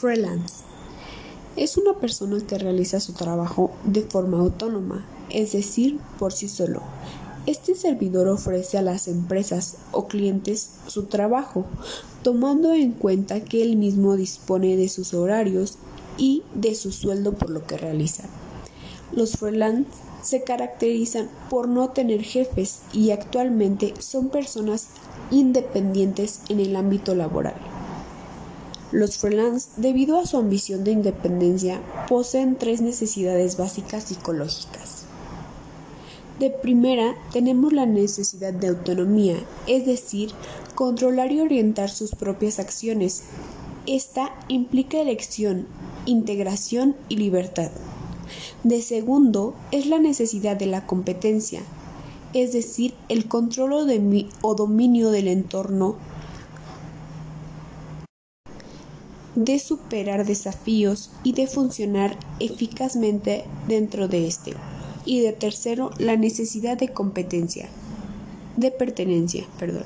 Freelance. Es una persona que realiza su trabajo de forma autónoma, es decir, por sí solo. Este servidor ofrece a las empresas o clientes su trabajo, tomando en cuenta que él mismo dispone de sus horarios y de su sueldo por lo que realiza. Los freelance se caracterizan por no tener jefes y actualmente son personas independientes en el ámbito laboral. Los freelance, debido a su ambición de independencia, poseen tres necesidades básicas psicológicas. De primera, tenemos la necesidad de autonomía, es decir, controlar y orientar sus propias acciones. Esta implica elección, integración y libertad. De segundo, es la necesidad de la competencia, es decir, el control o, dominio del entorno de superar desafíos y de funcionar eficazmente dentro de este. Y de tercero, la necesidad de competencia, de pertenencia, perdón.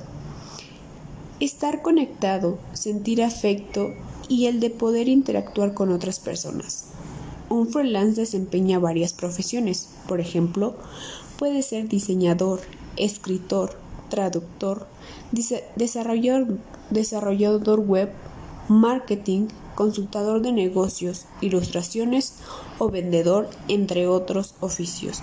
Estar conectado, sentir afecto y el de poder interactuar con otras personas. Un freelance desempeña varias profesiones, por ejemplo, puede ser diseñador, escritor, traductor, desarrollador, desarrollador web, marketing, consultador de negocios, ilustraciones o vendedor, entre otros oficios.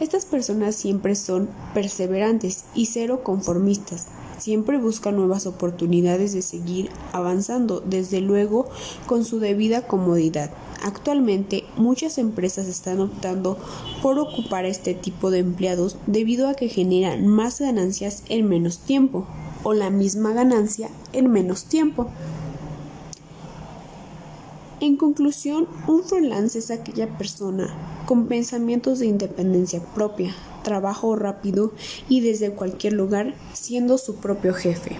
Estas personas siempre son perseverantes y cero conformistas. Siempre buscan nuevas oportunidades de seguir avanzando, desde luego con su debida comodidad. Actualmente muchas empresas están optando por ocupar este tipo de empleados debido a que generan más ganancias en menos tiempo o la misma ganancia en menos tiempo. En conclusión, un freelance es aquella persona con pensamientos de independencia propia, trabajo rápido y desde cualquier lugar siendo su propio jefe.